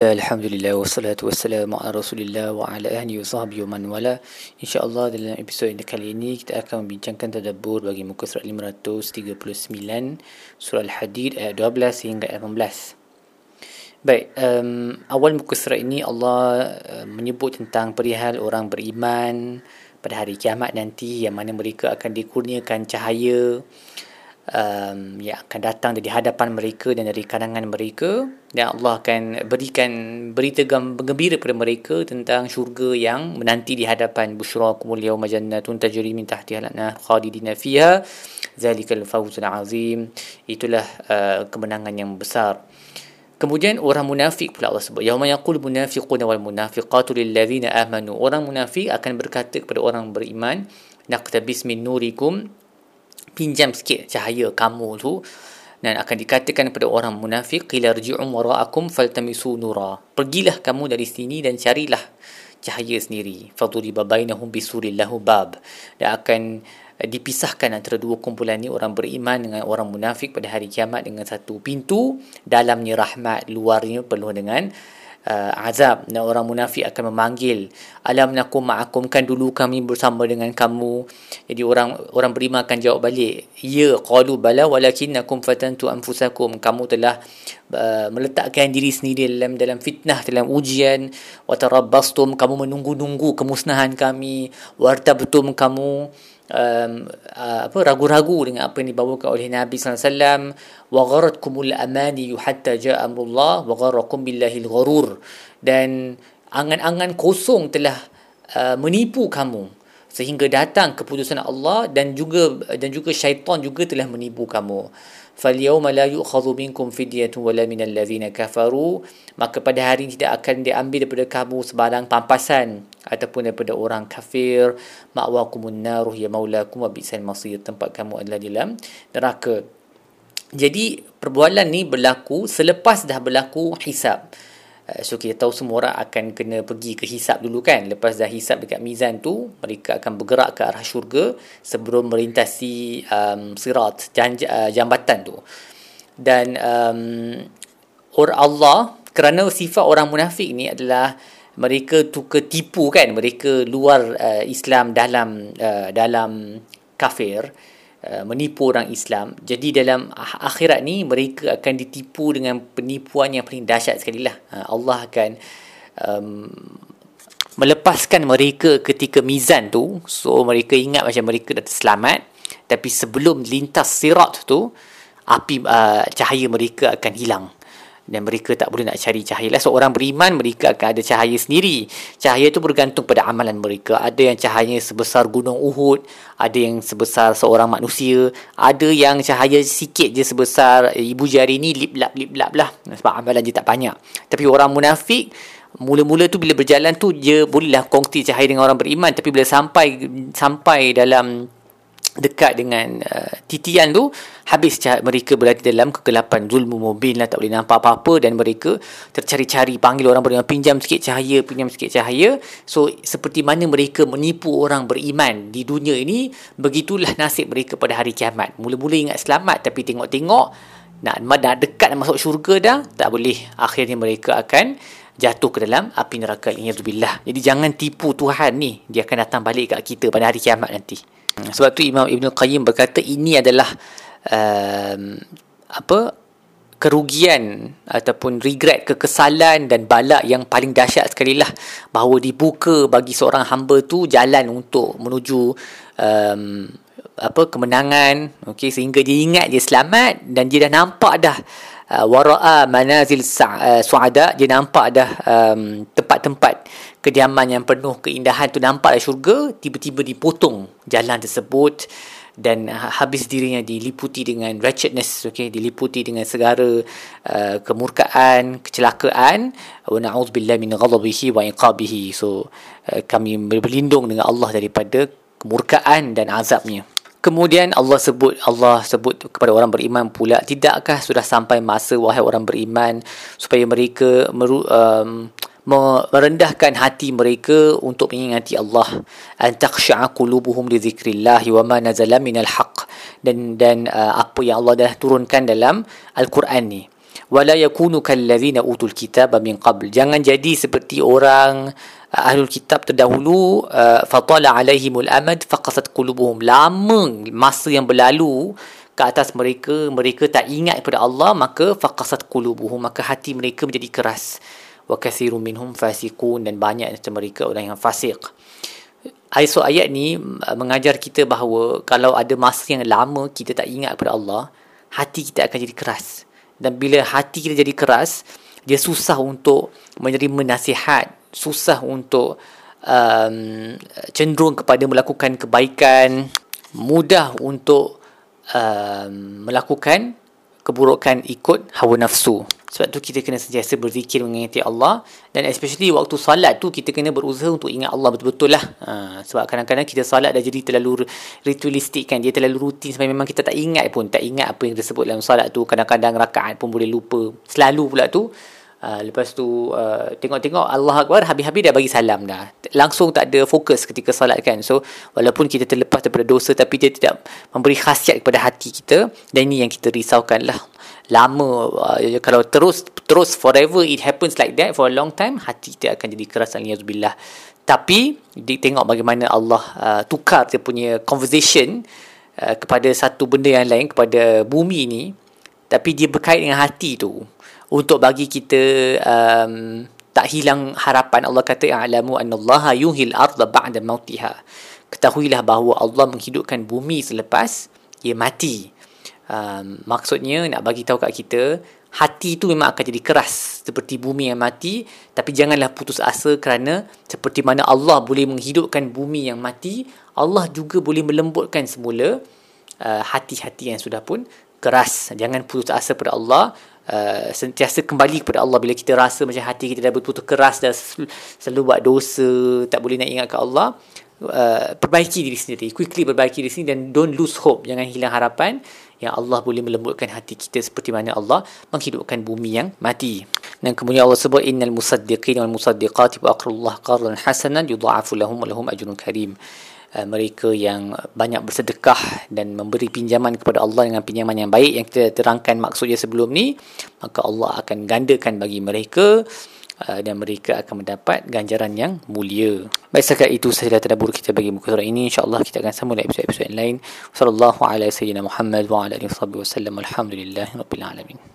Alhamdulillah wassalatu wassalamu ala Rasulillah wa ala ahli wa sahbihi wa man wala. Insya-Allah dalam episod ini kali ini kita akan membincangkan tadabbur bagi muka surat 539 surah Al-Hadid ayat 12 hingga ayat 18. Baik, um, awal muka surat ini Allah uh, menyebut tentang perihal orang beriman pada hari kiamat nanti yang mana mereka akan dikurniakan cahaya um, yang akan datang dari hadapan mereka dan dari kalangan mereka dan Allah akan berikan berita gembira kepada mereka tentang syurga yang menanti di hadapan busyrakumul yawma jannatun tajri min tahtiha al-anhar khalidina fiha zalikal fawzul azim itulah uh, kemenangan yang besar Kemudian orang munafik pula Allah sebut. Yauma yaqul munafiquna wal munafiqatu lil ladzina amanu. Orang munafik akan berkata kepada orang beriman, naqtabis min nurikum pinjam sikit cahaya kamu tu dan akan dikatakan kepada orang munafik qila rji'u wara'akum faltamisu nura. Pergilah kamu dari sini dan carilah cahaya sendiri. Faduriba bainahum bisuril lahu bab. Dan akan dipisahkan antara dua kumpulan ni orang beriman dengan orang munafik pada hari kiamat dengan satu pintu dalamnya rahmat luarnya penuh dengan uh, azab. Dan orang munafik akan memanggil alam nakum ma'akum kan dulu kami bersama dengan kamu. Jadi orang orang beriman akan jawab balik ya qalu bala walakinnakum fatantu anfusakum. Kamu telah uh, meletakkan diri sendiri dalam dalam fitnah dalam ujian. Wa tarabbastum kamu menunggu-nunggu kemusnahan kami. Wartabtum kamu um, uh, apa ragu-ragu dengan apa yang dibawakan oleh Nabi sallallahu wa gharatkumul amani hatta jaa amrullah wa gharakum billahil gharur. Dan angan-angan kosong telah uh, menipu kamu sehingga datang keputusan Allah dan juga dan juga syaitan juga telah menipu kamu فَالْيَوْمَ لَا يُؤْخَذُ مِنْكُمْ فِدْيَةٌ وَلَا مِنَ الَّذِينَ كَفَرُوا Maka pada hari ini tidak akan diambil daripada kamu sebarang pampasan ataupun daripada orang kafir ma'wakumun naruh ya maulakum wa bi'sal masir tempat kamu adalah dalam neraka jadi perbualan ni berlaku selepas dah berlaku hisab Eh, so kita tahu semua orang akan kena pergi ke hisap dulu kan. Lepas dah hisap dekat mizan tu mereka akan bergerak ke arah syurga sebelum melintasi um, sirat janj- uh, jambatan tu. Dan um, orang Allah kerana sifat orang munafik ni adalah mereka tu ketipu kan. Mereka luar uh, Islam dalam uh, dalam kafir. Uh, menipu orang Islam. Jadi dalam akhirat ni mereka akan ditipu dengan penipuan yang paling dahsyat sekali lah. Uh, Allah akan um, melepaskan mereka ketika mizan tu. So mereka ingat macam mereka dah selamat. Tapi sebelum lintas sirat tu, api uh, cahaya mereka akan hilang dan mereka tak boleh nak cari cahaya lah. Seorang beriman mereka akan ada cahaya sendiri. Cahaya itu bergantung pada amalan mereka. Ada yang cahayanya sebesar gunung Uhud, ada yang sebesar seorang manusia, ada yang cahaya sikit je sebesar ibu jari ni lip lap lip lap lah sebab amalan dia tak banyak. Tapi orang munafik mula-mula tu bila berjalan tu dia bolehlah kongsi cahaya dengan orang beriman tapi bila sampai sampai dalam dekat dengan uh, titian tu habis mereka berada dalam kegelapan zulmu mubin lah tak boleh nampak apa-apa dan mereka tercari-cari panggil orang beriman pinjam sikit cahaya pinjam sikit cahaya so seperti mana mereka menipu orang beriman di dunia ini begitulah nasib mereka pada hari kiamat mula-mula ingat selamat tapi tengok-tengok nak, nak dekat nak masuk syurga dah tak boleh akhirnya mereka akan jatuh ke dalam api neraka Alhamdulillah. Jadi jangan tipu Tuhan ni. Dia akan datang balik kat kita pada hari kiamat nanti. Sebab tu Imam Ibn Qayyim berkata ini adalah um, apa kerugian ataupun regret kekesalan dan balak yang paling dahsyat sekali lah bahawa dibuka bagi seorang hamba tu jalan untuk menuju um, apa kemenangan. Okey sehingga dia ingat dia selamat dan dia dah nampak dah uh, wara'a manazil uh, suada. Dia nampak dah um, tempat-tempat kediaman yang penuh keindahan tu nampak dah syurga tiba-tiba dipotong jalan tersebut dan habis dirinya diliputi dengan wretchedness okey diliputi dengan segala uh, kemurkaan kecelakaan. Wa na'udzubillahi min ghadabihi wa iqabihi. So uh, kami berlindung dengan Allah daripada kemurkaan dan azabnya. Kemudian Allah sebut Allah sebut kepada orang beriman pula tidakkah sudah sampai masa wahai orang beriman supaya mereka meru, um, merendahkan hati mereka untuk mengingati Allah. An takhsha'a qulubuhum li dzikrillah wa ma nazala minal haqq. Dan dan uh, apa yang Allah dah turunkan dalam al-Quran ni. Wala yakunu kallazina utul kitab min qabl. Jangan jadi seperti orang uh, ahlul kitab terdahulu uh, fatala alaihimul amad faqasat qulubuhum. Lama masa yang berlalu ke atas mereka mereka tak ingat kepada Allah maka faqasat qulubuhum. Maka hati mereka menjadi keras wa kathirun minhum fasiqun dan banyak antara mereka orang yang fasik ayat ayat ni uh, mengajar kita bahawa kalau ada masa yang lama kita tak ingat kepada Allah hati kita akan jadi keras. Dan bila hati kita jadi keras dia susah untuk menerima nasihat susah untuk um, cenderung kepada melakukan kebaikan mudah untuk um, melakukan keburukan ikut hawa nafsu sebab tu kita kena sentiasa berzikir mengingati Allah dan especially waktu salat tu kita kena berusaha untuk ingat Allah betul-betul lah. Ha, sebab kadang-kadang kita salat dah jadi terlalu ritualistik kan. Dia terlalu rutin sampai memang kita tak ingat pun. Tak ingat apa yang disebut dalam salat tu. Kadang-kadang rakaat pun boleh lupa. Selalu pula tu. Uh, lepas tu uh, tengok-tengok Allah Akbar habis-habis dah bagi salam dah. Langsung tak ada fokus ketika salat kan. So walaupun kita terlepas daripada dosa tapi dia tidak memberi khasiat kepada hati kita dan ini yang kita risaukan lah. Lama uh, kalau terus terus forever it happens like that for a long time hati kita akan jadi keras aliyahzubillah tapi dia tengok bagaimana Allah uh, tukar dia punya conversation uh, kepada satu benda yang lain kepada bumi ni tapi dia berkait dengan hati tu untuk bagi kita um, tak hilang harapan. Allah kata a'lamu annallaha yuhil arda ba'da mautiha ketahuilah bahawa Allah menghidupkan bumi selepas ia mati. Um, maksudnya nak bagi tahu kat kita hati tu memang akan jadi keras seperti bumi yang mati. Tapi janganlah putus asa kerana seperti mana Allah boleh menghidupkan bumi yang mati Allah juga boleh melembutkan semula uh, hati-hati yang sudah pun keras. Jangan putus asa pada Allah Uh, sentiasa kembali kepada Allah. Bila kita rasa macam hati kita dah betul-betul keras dah selalu buat dosa tak boleh nak ingat ke Allah uh, perbaiki diri sendiri. Quickly perbaiki diri sendiri dan don't lose hope. Jangan hilang harapan yang Allah boleh melembutkan hati kita seperti mana Allah menghidupkan bumi yang mati. Dan kemudian Allah sebut innal musaddiqin wal musaddiqati wa aqrullah qardan hasanan yudha'afu lahum wa lahum ajrun karim mereka yang banyak bersedekah dan memberi pinjaman kepada Allah dengan pinjaman yang baik yang kita terangkan maksudnya sebelum ni maka Allah akan gandakan bagi mereka uh, dan mereka akan mendapat ganjaran yang mulia. Baik setakat itu sahaja tadabbur kita bagi muka surat ini insya-Allah kita akan sambung episod-episod yang lain. Sallallahu alaihi wasallam Muhammad wa ala alihi wasallam. Alhamdulillahirabbil alamin.